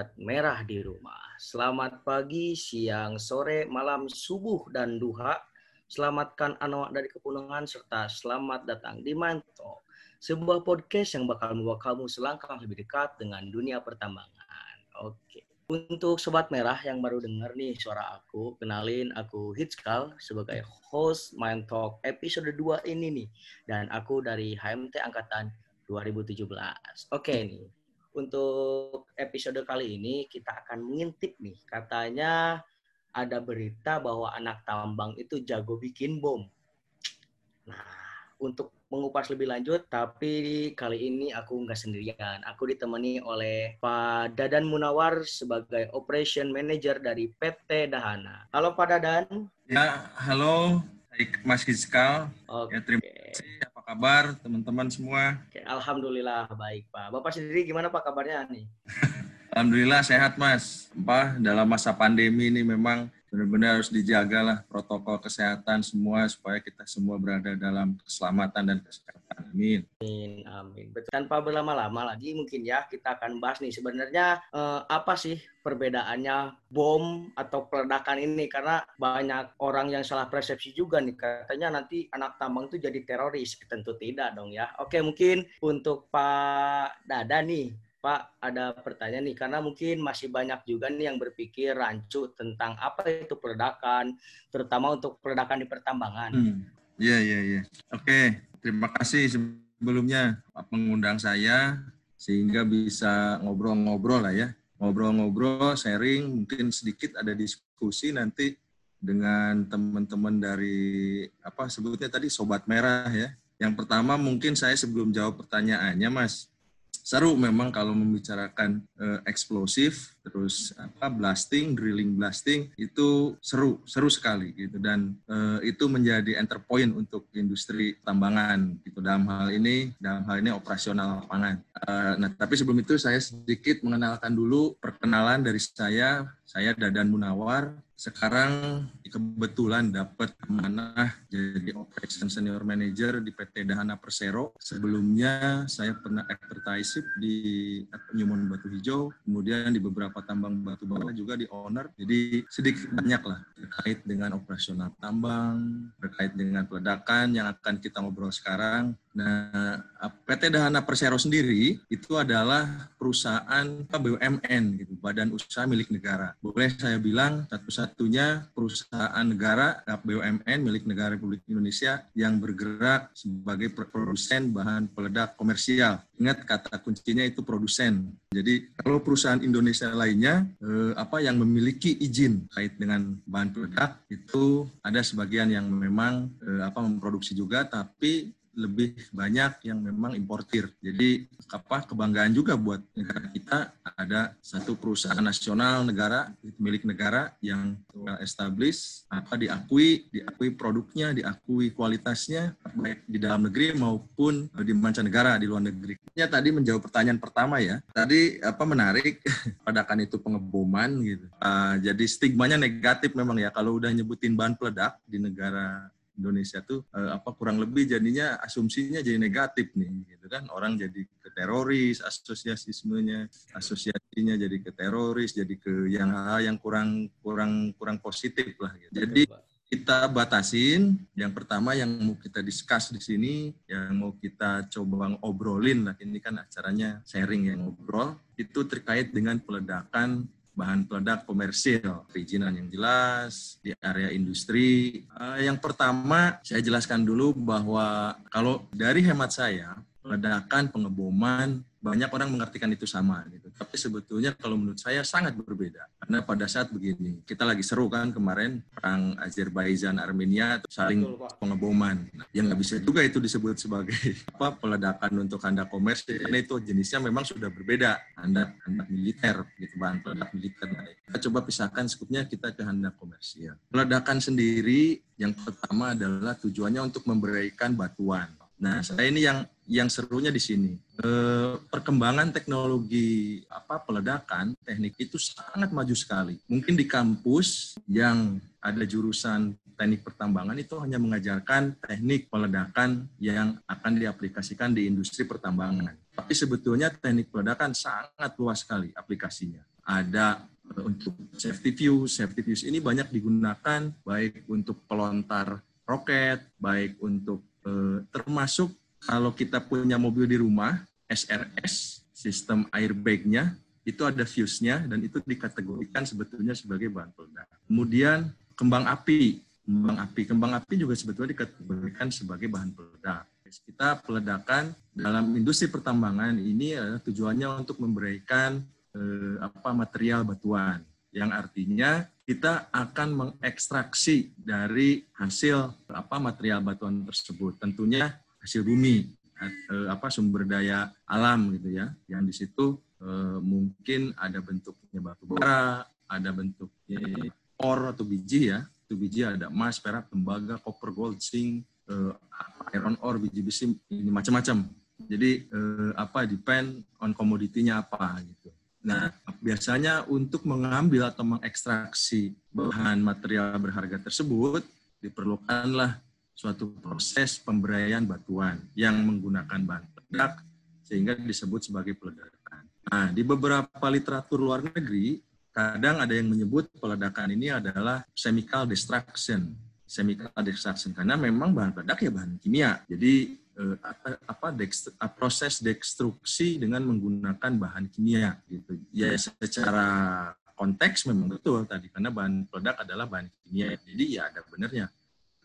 sobat merah di rumah. Selamat pagi, siang, sore, malam, subuh, dan duha. Selamatkan anak dari kepunungan serta selamat datang di Manto, sebuah podcast yang bakal membawa kamu selangkah lebih dekat dengan dunia pertambangan. Oke. Untuk sobat merah yang baru dengar nih suara aku, kenalin aku Hitskal sebagai host Mind Talk episode 2 ini nih. Dan aku dari HMT angkatan 2017. Oke nih, untuk episode kali ini kita akan mengintip nih. Katanya ada berita bahwa anak tambang itu jago bikin bom. Nah, untuk mengupas lebih lanjut, tapi kali ini aku nggak sendirian. Aku ditemani oleh Pak Dadan Munawar sebagai Operation Manager dari PT Dahana. Halo Pak Dadan. Ya, halo Mas Giskal. Oke. Ya, terima kasih kabar teman-teman semua? Oke, Alhamdulillah baik Pak. Bapak sendiri gimana Pak kabarnya nih? Alhamdulillah sehat Mas. Apa dalam masa pandemi ini memang benar-benar harus dijaga lah protokol kesehatan semua supaya kita semua berada dalam keselamatan dan kesehatan. Amin. Amin. Amin. Betul. Tanpa berlama-lama lagi mungkin ya kita akan bahas nih sebenarnya eh, apa sih perbedaannya bom atau peledakan ini karena banyak orang yang salah persepsi juga nih katanya nanti anak tambang itu jadi teroris. Tentu tidak dong ya. Oke mungkin untuk Pak Dada nih Pak, ada pertanyaan nih, karena mungkin masih banyak juga nih yang berpikir rancu tentang apa itu peledakan, terutama untuk peledakan di pertambangan. Hmm. Iya, iya, iya. Oke, terima kasih sebelumnya Pak mengundang saya, sehingga bisa ngobrol-ngobrol lah ya. Ngobrol-ngobrol, sharing, mungkin sedikit ada diskusi nanti dengan teman-teman dari, apa sebutnya tadi, Sobat Merah ya. Yang pertama mungkin saya sebelum jawab pertanyaannya, Mas, seru memang kalau membicarakan uh, eksplosif terus apa blasting drilling blasting itu seru seru sekali gitu. Dan uh, itu menjadi enter point untuk industri tambangan gitu. Dalam hal ini dalam hal ini operasional lapangan. Uh, nah tapi sebelum itu saya sedikit mengenalkan dulu perkenalan dari saya. Saya Dadan Munawar sekarang kebetulan dapat amanah jadi operation senior manager di PT Dahana Persero. Sebelumnya saya pernah advertising di Penyumun Batu Hijau, kemudian di beberapa tambang batu bara juga di owner. Jadi sedikit banyak lah terkait dengan operasional tambang, terkait dengan peledakan yang akan kita ngobrol sekarang. Nah, PT Dahana Persero sendiri itu adalah perusahaan BUMN gitu, badan usaha milik negara. Boleh saya bilang satu-satunya perusahaan negara BUMN milik negara Republik Indonesia yang bergerak sebagai produsen bahan peledak komersial. Ingat kata kuncinya itu produsen. Jadi kalau perusahaan Indonesia lainnya eh, apa yang memiliki izin kait dengan bahan peledak itu ada sebagian yang memang eh, apa memproduksi juga tapi lebih banyak yang memang importir. Jadi apa kebanggaan juga buat negara kita ada satu perusahaan nasional negara milik negara yang well established apa diakui diakui produknya diakui kualitasnya baik di dalam negeri maupun di mancanegara di luar negeri. Ya tadi menjawab pertanyaan pertama ya. Tadi apa menarik padakan itu pengeboman gitu. Uh, jadi stigmanya negatif memang ya kalau udah nyebutin bahan peledak di negara Indonesia tuh uh, apa kurang lebih jadinya asumsinya jadi negatif nih gitu kan orang jadi ke teroris asosiasismenya asosiasinya jadi ke teroris jadi ke yang hal yang kurang kurang kurang positif lah gitu. Jadi kita batasin yang pertama yang mau kita discuss di sini yang mau kita coba ngobrolin lah ini kan acaranya sharing yang ngobrol itu terkait dengan peledakan bahan peledak komersil, perizinan yang jelas di area industri. Uh, yang pertama, saya jelaskan dulu bahwa kalau dari hemat saya, peledakan, pengeboman, banyak orang mengartikan itu sama gitu. Tapi sebetulnya kalau menurut saya sangat berbeda. Karena pada saat begini, kita lagi seru kan kemarin perang Azerbaijan Armenia saling Betul, pengeboman. Nah, yang nggak bisa juga itu disebut sebagai apa peledakan untuk handak komersil karena itu jenisnya memang sudah berbeda. Handak handak militer gitu bahan peledak militer. Nah, kita coba pisahkan skupnya kita ke handak komersial. Peledakan sendiri yang pertama adalah tujuannya untuk memberikan batuan Nah, saya ini yang yang serunya di sini. E, perkembangan teknologi apa peledakan teknik itu sangat maju sekali. Mungkin di kampus yang ada jurusan teknik pertambangan itu hanya mengajarkan teknik peledakan yang akan diaplikasikan di industri pertambangan. Tapi sebetulnya teknik peledakan sangat luas sekali aplikasinya ada eh, untuk safety fuse. Safety fuse ini banyak digunakan baik untuk pelontar roket, baik untuk eh, termasuk kalau kita punya mobil di rumah, SRS, sistem airbag-nya, itu ada fuse-nya dan itu dikategorikan sebetulnya sebagai bahan peledak. Kemudian kembang api, kembang api, kembang api juga sebetulnya dikategorikan sebagai bahan peledak. Kita peledakan dalam industri pertambangan ini adalah tujuannya untuk memberikan eh, apa material batuan yang artinya kita akan mengekstraksi dari hasil apa material batuan tersebut tentunya hasil bumi eh, apa sumber daya alam gitu ya. Yang di situ eh, mungkin ada bentuknya batu bara ada bentuknya ore atau biji ya. Itu biji ada emas perak tembaga copper gold zinc eh, iron ore biji besi ini macam-macam. Jadi eh, apa depend on komoditinya apa gitu. Nah, biasanya untuk mengambil atau mengekstraksi bahan material berharga tersebut diperlukanlah suatu proses pemberian batuan yang menggunakan bahan peledak sehingga disebut sebagai peledakan. Nah, di beberapa literatur luar negeri, kadang ada yang menyebut peledakan ini adalah chemical destruction. Chemical destruction karena memang bahan peledak ya bahan kimia. Jadi eh, apa dekst, proses destruksi dengan menggunakan bahan kimia gitu. Ya secara konteks memang betul tadi karena bahan peledak adalah bahan kimia. Jadi ya ada benernya.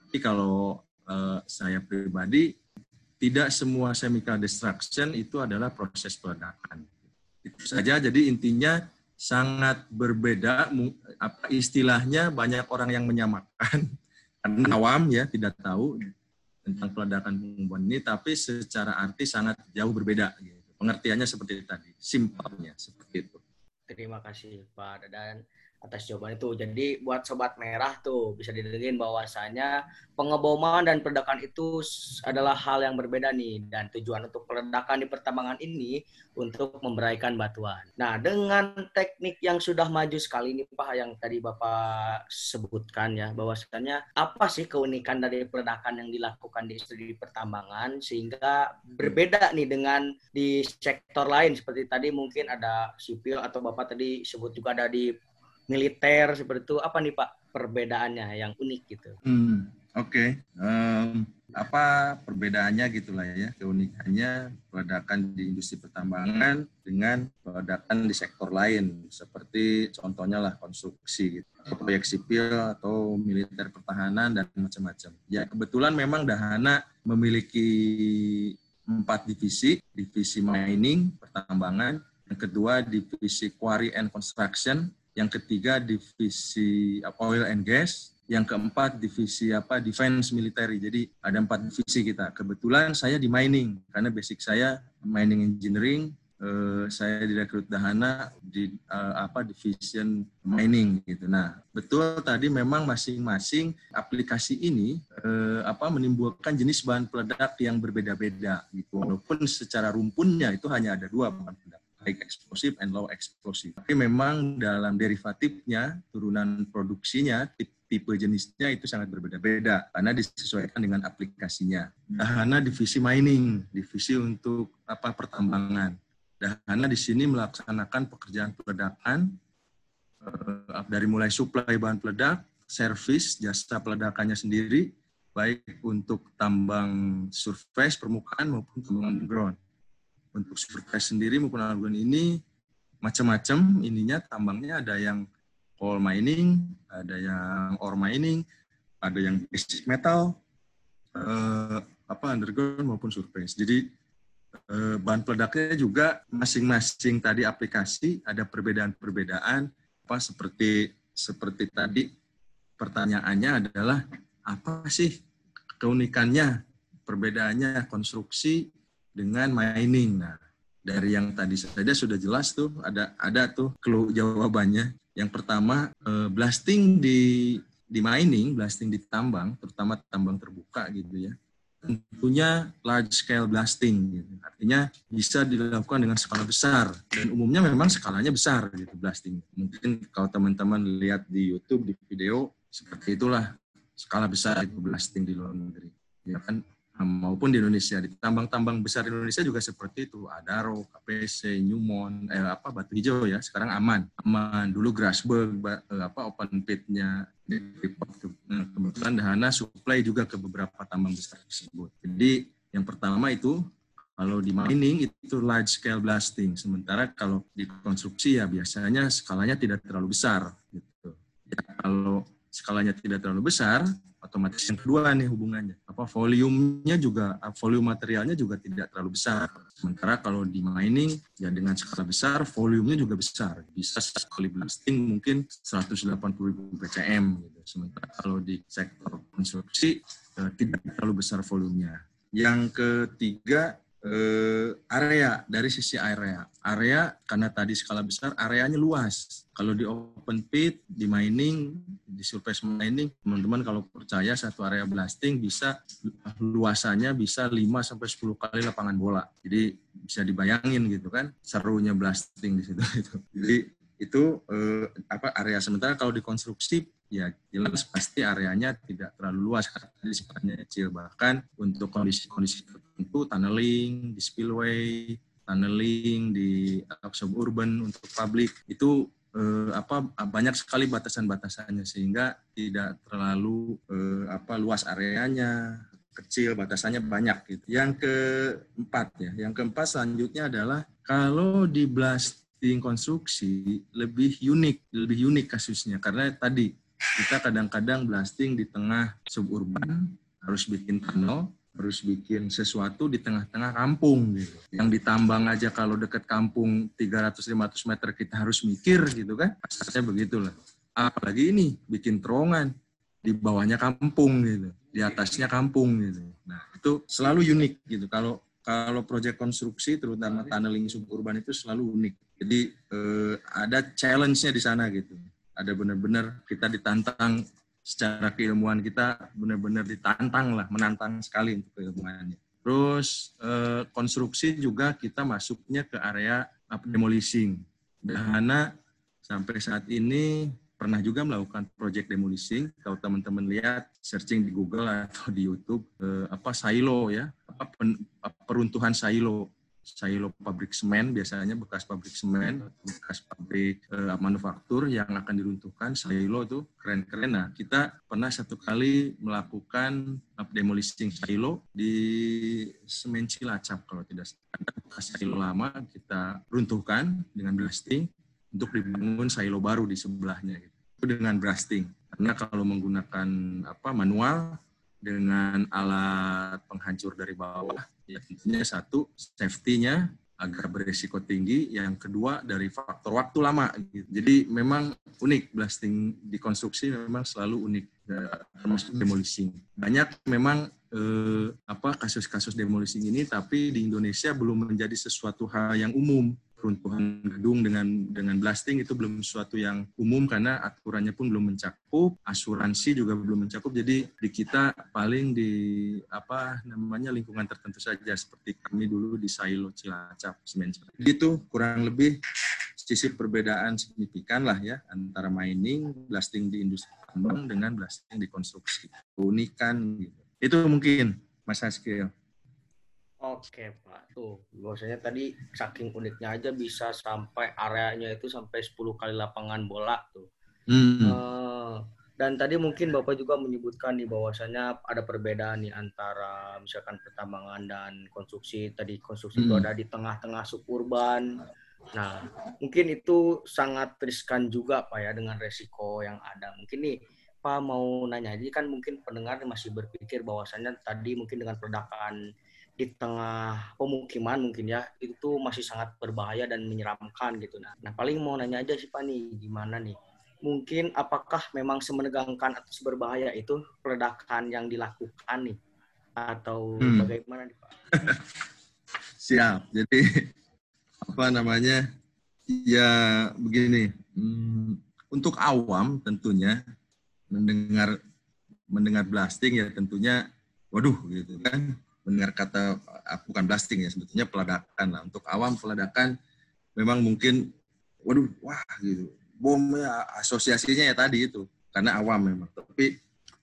Tapi kalau eh, saya pribadi tidak semua chemical destruction itu adalah proses peledakan. Itu saja. Jadi intinya sangat berbeda. Apa istilahnya banyak orang yang menyamakan karena awam ya tidak tahu tentang peledakan pengumpulan ini, tapi secara arti sangat jauh berbeda. Gitu. Pengertiannya seperti tadi, simpelnya seperti itu. Terima kasih Pak Dadan atas jawaban itu. Jadi buat sobat merah tuh bisa didengerin bahwasanya pengeboman dan peledakan itu adalah hal yang berbeda nih dan tujuan untuk peledakan di pertambangan ini untuk memberaikan batuan. Nah, dengan teknik yang sudah maju sekali ini Pak yang tadi Bapak sebutkan ya bahwasanya apa sih keunikan dari peledakan yang dilakukan di studi pertambangan sehingga berbeda nih dengan di sektor lain seperti tadi mungkin ada sipil atau Bapak tadi sebut juga ada di militer seperti itu. Apa nih Pak perbedaannya yang unik gitu? Hmm, Oke, okay. um, apa perbedaannya gitulah ya? Keunikannya peledakan di industri pertambangan dengan peledakan di sektor lain. Seperti contohnya lah konstruksi gitu. Atau proyek sipil atau militer pertahanan dan macam-macam. Ya kebetulan memang Dahana memiliki empat divisi, divisi mining pertambangan, yang kedua divisi quarry and construction, yang ketiga divisi oil and gas, yang keempat divisi apa defense military. Jadi ada empat divisi kita. Kebetulan saya di mining karena basic saya mining engineering. Eh, saya direkrut Dahana di eh, apa division mining gitu. Nah betul tadi memang masing-masing aplikasi ini eh, apa menimbulkan jenis bahan peledak yang berbeda-beda gitu. Walaupun secara rumpunnya itu hanya ada dua bahan peledak high explosive and low explosive. Tapi memang dalam derivatifnya, turunan produksinya, tipe jenisnya itu sangat berbeda-beda karena disesuaikan dengan aplikasinya. Dahana divisi mining, divisi untuk apa pertambangan. Dahana di sini melaksanakan pekerjaan peledakan eh, dari mulai suplai bahan peledak, servis, jasa peledakannya sendiri, baik untuk tambang surface permukaan maupun tambang underground untuk surface sendiri maupun underground ini macam-macam ininya tambangnya ada yang coal mining, ada yang ore mining, ada yang basic metal, eh, apa underground maupun surface. Jadi eh, bahan peledaknya juga masing-masing tadi aplikasi ada perbedaan-perbedaan apa seperti seperti tadi pertanyaannya adalah apa sih keunikannya, perbedaannya konstruksi dengan mining. Nah, dari yang tadi saja sudah jelas tuh ada ada tuh clue jawabannya. Yang pertama eh, blasting di di mining, blasting di tambang, terutama tambang terbuka gitu ya. Tentunya large scale blasting gitu. Artinya bisa dilakukan dengan skala besar dan umumnya memang skalanya besar gitu blasting. Mungkin kalau teman-teman lihat di YouTube di video seperti itulah skala besar itu blasting di luar negeri. Ya kan maupun di Indonesia. Di tambang-tambang besar Indonesia juga seperti itu. Adaro, KPC, Newmont, eh, apa Batu Hijau ya. Sekarang aman, aman. Dulu Grasberg, eh, apa open pitnya nah, kebetulan Dahana supply juga ke beberapa tambang besar tersebut. Jadi yang pertama itu kalau di mining itu large scale blasting, sementara kalau di konstruksi ya biasanya skalanya tidak terlalu besar. Gitu. Ya, kalau skalanya tidak terlalu besar, otomatis yang kedua nih hubungannya. Apa volumenya juga volume materialnya juga tidak terlalu besar. Sementara kalau di mining ya dengan skala besar volumenya juga besar. Bisa sekali blasting mungkin 180 ribu BCM gitu. Sementara kalau di sektor konstruksi eh, tidak terlalu besar volumenya. Yang ketiga eh, area dari sisi area. Area karena tadi skala besar, areanya luas. Kalau di open pit, di mining, di surface mining, teman-teman kalau percaya satu area blasting bisa luasannya bisa 5 sampai 10 kali lapangan bola. Jadi bisa dibayangin gitu kan serunya blasting di situ itu. Jadi itu eh, apa area sementara kalau di konstruksi ya jelas pasti areanya tidak terlalu luas karena sifatnya kecil bahkan untuk kondisi-kondisi itu tunneling di spillway, tunneling di uh, suburban untuk publik itu eh, apa banyak sekali batasan-batasannya sehingga tidak terlalu eh, apa luas areanya kecil batasannya banyak gitu. Yang keempat ya, yang keempat selanjutnya adalah kalau di blasting konstruksi lebih unik, lebih unik kasusnya karena tadi kita kadang-kadang blasting di tengah suburban harus bikin tunnel harus bikin sesuatu di tengah-tengah kampung gitu. Yang ditambang aja kalau deket kampung 300-500 meter kita harus mikir gitu kan. Kasarnya begitulah. Apalagi ini bikin terowongan di bawahnya kampung gitu, di atasnya kampung gitu. Nah, itu selalu unik gitu. Kalau kalau proyek konstruksi terutama tunneling suburban itu selalu unik. Jadi eh, ada challenge-nya di sana gitu. Ada benar-benar kita ditantang secara keilmuan kita benar-benar ditantang lah, menantang sekali untuk keilmuannya. Terus eh, konstruksi juga kita masuknya ke area demolishing. Dahana sampai saat ini pernah juga melakukan project demolishing. Kalau teman-teman lihat searching di Google atau di YouTube eh, apa silo ya, apa peruntuhan silo silo pabrik semen biasanya bekas pabrik semen bekas pabrik uh, manufaktur yang akan diruntuhkan. Silo itu keren-keren. Nah kita pernah satu kali melakukan demolishing silo di semen Cilacap kalau tidak ada bekas silo lama kita runtuhkan dengan blasting untuk dibangun silo baru di sebelahnya gitu. itu dengan blasting. Karena kalau menggunakan apa manual dengan alat penghancur dari bawah ya tentunya satu safety-nya agar berisiko tinggi, yang kedua dari faktor waktu lama. Jadi memang unik blasting di konstruksi memang selalu unik ya, termasuk demolishing. Banyak memang eh, apa kasus-kasus demolishing ini, tapi di Indonesia belum menjadi sesuatu hal yang umum runtuhan gedung dengan dengan blasting itu belum sesuatu yang umum karena aturannya pun belum mencakup, asuransi juga belum mencakup. Jadi di kita paling di apa namanya lingkungan tertentu saja seperti kami dulu di Silo Cilacap Semen. Itu kurang lebih sisi perbedaan signifikan lah ya antara mining, blasting di industri tambang dengan blasting di konstruksi. Unikan gitu. Itu mungkin Mas Haskil. Oke Pak, tuh bahwasanya tadi saking uniknya aja bisa sampai areanya itu sampai 10 kali lapangan bola tuh. Hmm. Uh, dan tadi mungkin Bapak juga menyebutkan nih bahwasanya ada perbedaan nih antara misalkan pertambangan dan konstruksi. Tadi konstruksi hmm. itu ada di tengah-tengah suburban. Nah, mungkin itu sangat riskan juga Pak ya dengan resiko yang ada. Mungkin nih Pak mau nanya, jadi kan mungkin pendengar masih berpikir bahwasanya tadi mungkin dengan perdakaan di tengah pemukiman mungkin ya itu masih sangat berbahaya dan menyeramkan gitu nah. Nah paling mau nanya aja sih Pak nih gimana nih mungkin apakah memang semenegangkan atau seberbahaya itu peledakan yang dilakukan nih atau hmm. bagaimana nih Pak? Siap. Jadi apa namanya ya begini hmm, untuk awam tentunya mendengar mendengar blasting ya tentunya waduh gitu kan. Mendengar kata ah, bukan blasting ya sebetulnya peledakan lah. Untuk awam peledakan memang mungkin waduh wah gitu. Bomnya asosiasinya ya tadi itu karena awam memang. Tapi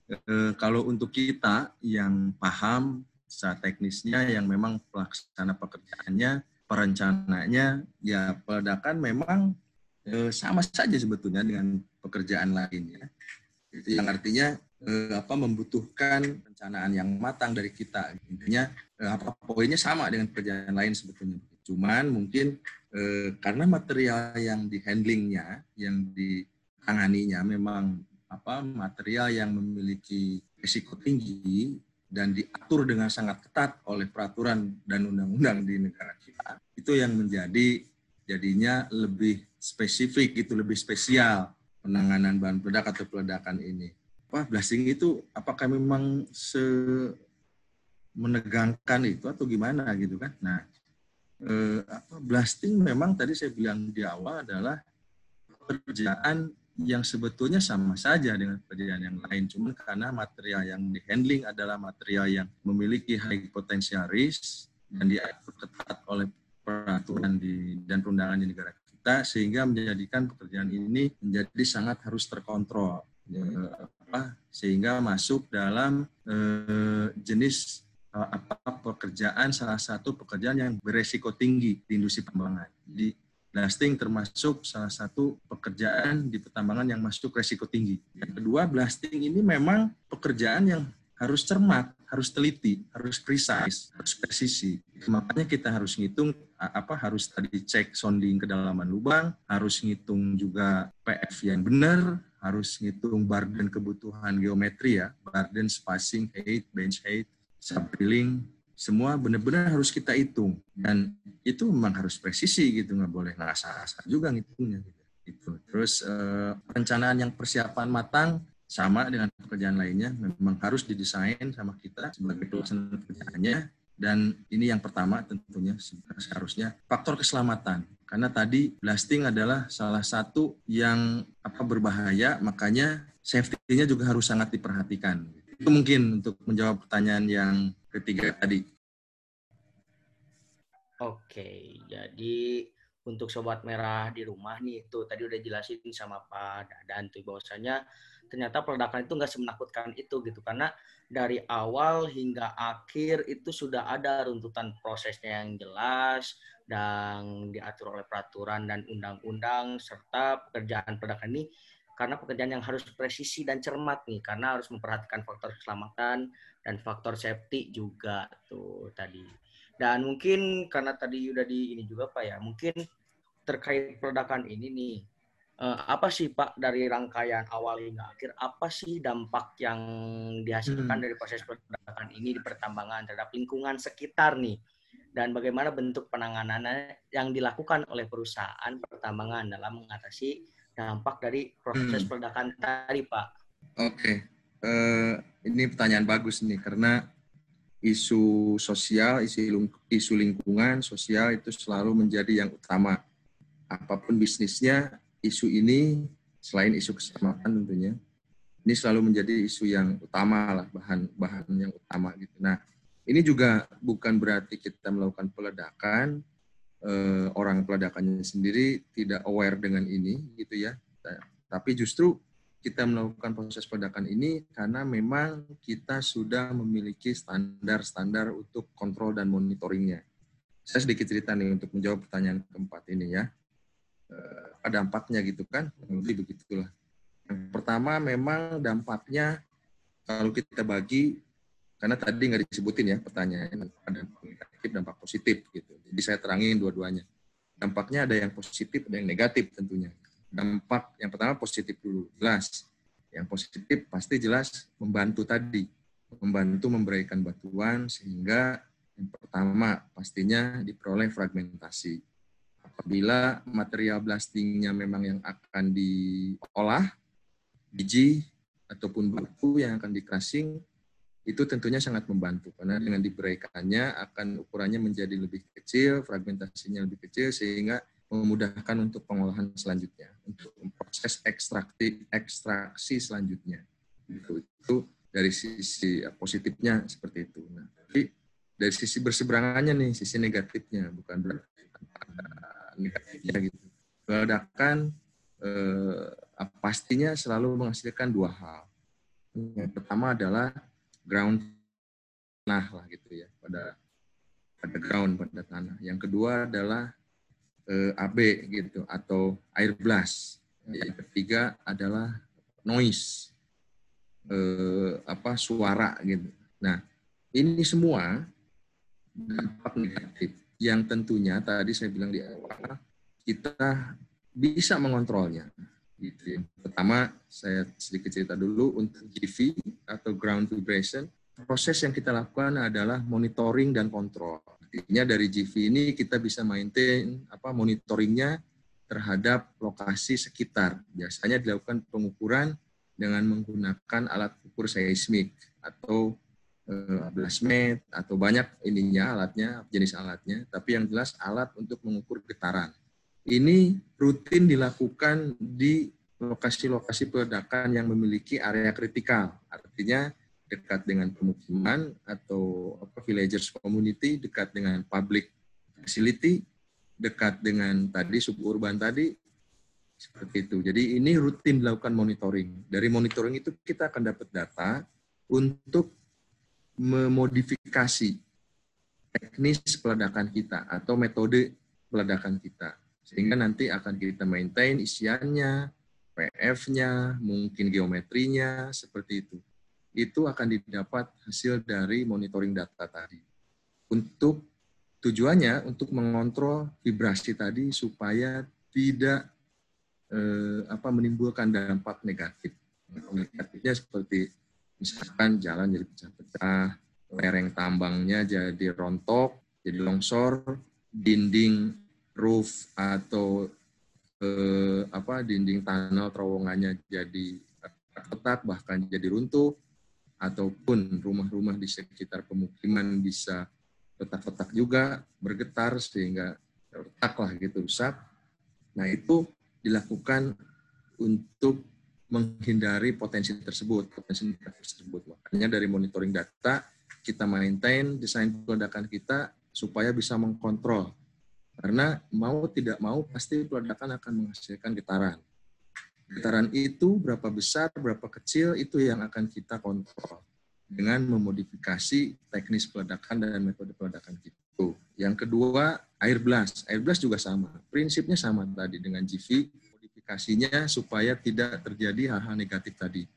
e, kalau untuk kita yang paham secara teknisnya yang memang pelaksana pekerjaannya, perencananya, ya peledakan memang eh, sama saja sebetulnya dengan pekerjaan lainnya. Itu yang artinya eh, apa membutuhkan perencanaan yang matang dari kita. Intinya eh, apa poinnya sama dengan pekerjaan lain sebetulnya. Cuman mungkin eh, karena material yang di handlingnya, yang ditanganinya memang apa material yang memiliki risiko tinggi dan diatur dengan sangat ketat oleh peraturan dan undang-undang di negara kita, itu yang menjadi jadinya lebih spesifik, itu lebih spesial penanganan bahan peledak atau peledakan ini. Apa blasting itu apakah memang se menegangkan itu atau gimana gitu kan? Nah, eh, apa, blasting memang tadi saya bilang di awal adalah pekerjaan yang sebetulnya sama saja dengan pekerjaan yang lain, cuma karena material yang di handling adalah material yang memiliki high potential risk dan diatur ketat oleh peraturan di dan perundangan di negara kita sehingga menjadikan pekerjaan ini menjadi sangat harus terkontrol ya, apa sehingga masuk dalam eh, jenis eh, apa pekerjaan salah satu pekerjaan yang beresiko tinggi di industri pertambangan. Jadi blasting termasuk salah satu pekerjaan di pertambangan yang masuk resiko tinggi. Yang kedua, blasting ini memang pekerjaan yang harus cermat, harus teliti, harus precise, harus presisi. Makanya kita harus ngitung apa harus tadi cek sounding kedalaman lubang, harus ngitung juga PF yang benar, harus ngitung barden kebutuhan geometri ya, barden spacing height, bench height, subdrilling, semua benar-benar harus kita hitung dan itu memang harus presisi gitu nggak boleh ngasah-asah juga ngitungnya gitu. Itu. Terus eh, perencanaan yang persiapan matang sama dengan pekerjaan lainnya memang harus didesain sama kita sebagai pelaksana pekerjaannya. Dan ini yang pertama tentunya seharusnya faktor keselamatan. Karena tadi blasting adalah salah satu yang apa berbahaya makanya safety-nya juga harus sangat diperhatikan. Itu mungkin untuk menjawab pertanyaan yang ketiga tadi. Oke, jadi untuk sobat merah di rumah nih itu tadi udah jelasin sama Pak Dadan tuh bahwasanya ternyata peledakan itu nggak semenakutkan itu gitu karena dari awal hingga akhir itu sudah ada runtutan prosesnya yang jelas dan diatur oleh peraturan dan undang-undang serta pekerjaan peledakan ini karena pekerjaan yang harus presisi dan cermat nih karena harus memperhatikan faktor keselamatan dan faktor safety juga tuh tadi. Dan mungkin karena tadi udah di ini juga Pak ya, mungkin terkait peledakan ini nih, eh, apa sih Pak dari rangkaian awal hingga akhir, apa sih dampak yang dihasilkan hmm. dari proses peledakan ini di pertambangan terhadap lingkungan sekitar nih? Dan bagaimana bentuk penanganannya yang dilakukan oleh perusahaan pertambangan dalam mengatasi dampak dari proses hmm. peledakan tadi Pak? Oke, okay. uh, eh, ini pertanyaan bagus nih karena isu sosial, isu, isu lingkungan, sosial itu selalu menjadi yang utama. Apa pun bisnisnya, isu ini selain isu keselamatan tentunya, ini selalu menjadi isu yang utama lah, bahan bahan yang utama gitu. Nah, ini juga bukan berarti kita melakukan peledakan, eh, orang peledakannya sendiri tidak aware dengan ini gitu ya. Tapi justru kita melakukan proses peledakan ini karena memang kita sudah memiliki standar-standar untuk kontrol dan monitoringnya. Saya sedikit cerita nih untuk menjawab pertanyaan keempat ini ya. Eh, ada dampaknya gitu kan, lebih begitulah. Yang pertama memang dampaknya kalau kita bagi, karena tadi nggak disebutin ya pertanyaan, ada dampak negatif, dampak positif gitu. Jadi saya terangin dua-duanya. Dampaknya ada yang positif, ada yang negatif tentunya dampak yang pertama positif dulu, jelas. Yang positif pasti jelas membantu tadi, membantu memberikan batuan sehingga yang pertama pastinya diperoleh fragmentasi. Apabila material blastingnya memang yang akan diolah, biji ataupun batu yang akan dikrasing, itu tentunya sangat membantu karena dengan diberaikannya akan ukurannya menjadi lebih kecil, fragmentasinya lebih kecil sehingga memudahkan untuk pengolahan selanjutnya, untuk proses ekstraksi ekstraksi selanjutnya. Itu, itu dari sisi ya, positifnya seperti itu. Nah, tapi dari sisi berseberangannya nih, sisi negatifnya bukan berarti negatifnya gitu. Ledakan eh, pastinya selalu menghasilkan dua hal. Yang pertama adalah ground nah lah gitu ya. underground pada tanah. Yang kedua adalah eh, AB gitu atau air blast. Yang ketiga adalah noise eh, apa suara gitu. Nah, ini semua dampak negatif yang tentunya tadi saya bilang di awal kita bisa mengontrolnya. Gitu. Yang pertama saya sedikit cerita dulu untuk GV atau ground vibration. Proses yang kita lakukan adalah monitoring dan kontrol. Artinya dari GV ini kita bisa maintain apa monitoringnya terhadap lokasi sekitar. Biasanya dilakukan pengukuran dengan menggunakan alat ukur seismik atau eh, blasmet atau banyak ininya alatnya jenis alatnya tapi yang jelas alat untuk mengukur getaran ini rutin dilakukan di lokasi-lokasi peledakan yang memiliki area kritikal artinya dekat dengan pemukiman atau apa villagers community dekat dengan public facility dekat dengan tadi suburban tadi seperti itu. Jadi ini rutin dilakukan monitoring. Dari monitoring itu kita akan dapat data untuk memodifikasi teknis peledakan kita atau metode peledakan kita. Sehingga nanti akan kita maintain isiannya, PF-nya, mungkin geometrinya, seperti itu. Itu akan didapat hasil dari monitoring data tadi. Untuk tujuannya untuk mengontrol vibrasi tadi supaya tidak eh, apa menimbulkan dampak negatif. Negatifnya seperti misalkan jalan jadi pecah-pecah, lereng tambangnya jadi rontok, jadi longsor, dinding roof atau eh, apa dinding tunnel terowongannya jadi retak bahkan jadi runtuh ataupun rumah-rumah di sekitar pemukiman bisa retak-retak juga bergetar sehingga retak lah gitu rusak. Nah itu dilakukan untuk menghindari potensi tersebut, potensi tersebut. Makanya dari monitoring data, kita maintain desain peledakan kita supaya bisa mengkontrol. Karena mau tidak mau pasti peledakan akan menghasilkan getaran. Getaran itu berapa besar, berapa kecil, itu yang akan kita kontrol dengan memodifikasi teknis peledakan dan metode peledakan kita. Yang kedua, air blast. Air blast juga sama. Prinsipnya sama tadi dengan GV, modifikasinya supaya tidak terjadi hal-hal negatif tadi.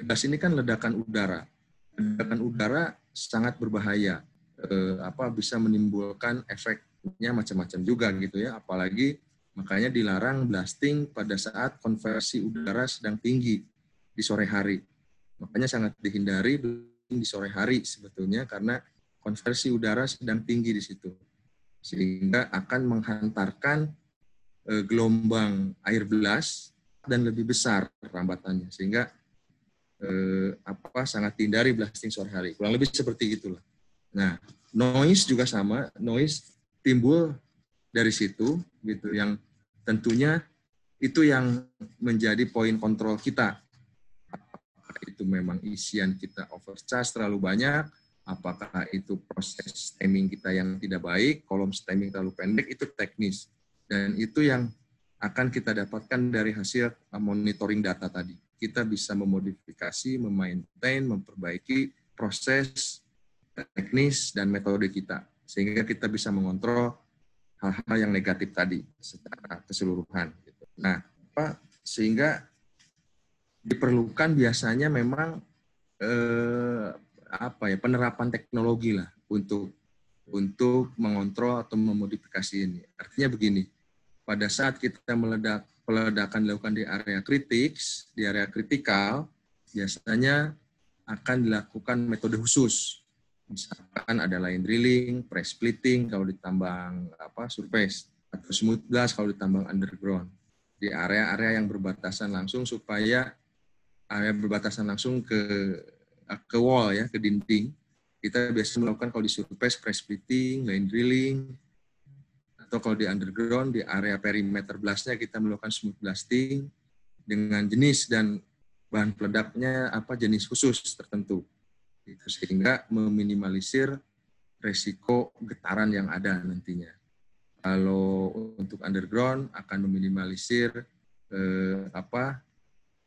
Blast ini kan ledakan udara. Ledakan udara sangat berbahaya. Eh, apa bisa menimbulkan efeknya macam-macam juga gitu ya. Apalagi makanya dilarang blasting pada saat konversi udara sedang tinggi di sore hari. Makanya sangat dihindari di sore hari sebetulnya karena konversi udara sedang tinggi di situ. Sehingga akan menghantarkan gelombang air belas dan lebih besar rambatannya. Sehingga eh, apa sangat dihindari blasting sore hari. Kurang lebih seperti itulah. Nah, noise juga sama. Noise timbul dari situ gitu yang tentunya itu yang menjadi poin kontrol kita. Apakah itu memang isian kita overcharge terlalu banyak apakah itu proses stemming kita yang tidak baik, kolom stemming terlalu pendek, itu teknis. Dan itu yang akan kita dapatkan dari hasil monitoring data tadi. Kita bisa memodifikasi, memaintain, memperbaiki proses teknis dan metode kita. Sehingga kita bisa mengontrol hal-hal yang negatif tadi secara keseluruhan. Gitu. Nah, apa sehingga diperlukan biasanya memang eh, apa ya penerapan teknologi lah untuk untuk mengontrol atau memodifikasi ini. Artinya begini, pada saat kita meledak peledakan dilakukan di area kritik, di area kritikal, biasanya akan dilakukan metode khusus. Misalkan ada line drilling, press splitting kalau ditambang apa surface atau smooth blast kalau ditambang underground di area-area yang berbatasan langsung supaya area berbatasan langsung ke ke wall ya, ke dinding. Kita biasa melakukan kalau di surface press splitting, line drilling, atau kalau di underground di area perimeter blastnya kita melakukan smooth blasting dengan jenis dan bahan peledaknya apa jenis khusus tertentu. Itu sehingga meminimalisir resiko getaran yang ada nantinya. Kalau untuk underground akan meminimalisir eh, apa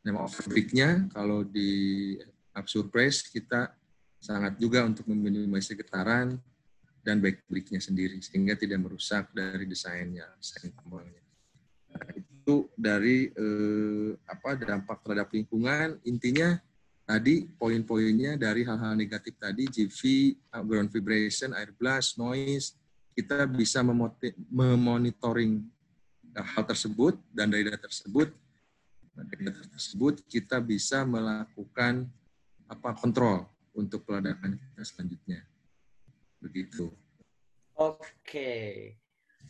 nama overpeak-nya kalau di surprise kita sangat juga untuk meminimalisir getaran dan backbricknya sendiri sehingga tidak merusak dari desainnya, desain tambangnya. Nah, itu dari eh, apa dampak terhadap lingkungan intinya tadi poin-poinnya dari hal-hal negatif tadi GV, ground vibration, air blast, noise kita bisa memonitoring hal tersebut dan dari data tersebut data tersebut kita bisa melakukan apa kontrol untuk peledakan selanjutnya. Begitu. Oke.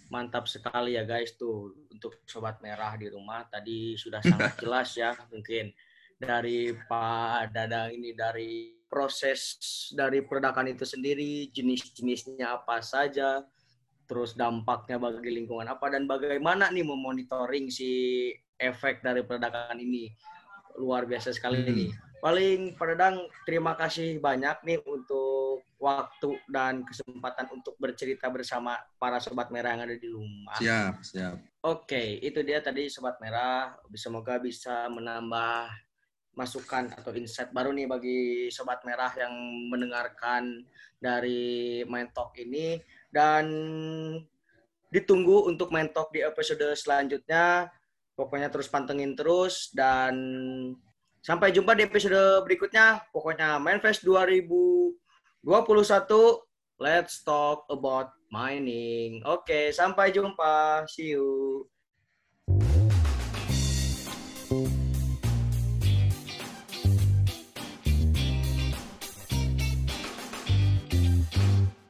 Mantap sekali ya guys tuh untuk sobat merah di rumah tadi sudah sangat jelas ya mungkin dari Pak Dadang ini dari proses dari peledakan itu sendiri, jenis-jenisnya apa saja, terus dampaknya bagi lingkungan apa dan bagaimana nih memonitoring si efek dari peledakan ini. Luar biasa sekali hmm. nih. Paling Pak Dadang terima kasih banyak nih untuk waktu dan kesempatan untuk bercerita bersama para sobat merah yang ada di rumah. Siap, siap. Oke, itu dia tadi sobat merah. Semoga bisa menambah masukan atau insight baru nih bagi sobat merah yang mendengarkan dari Main Talk ini dan ditunggu untuk Main Talk di episode selanjutnya. Pokoknya terus pantengin terus dan sampai jumpa di episode berikutnya. Pokoknya Mainfest 2000 21 let's talk about mining. Oke, sampai jumpa. See you.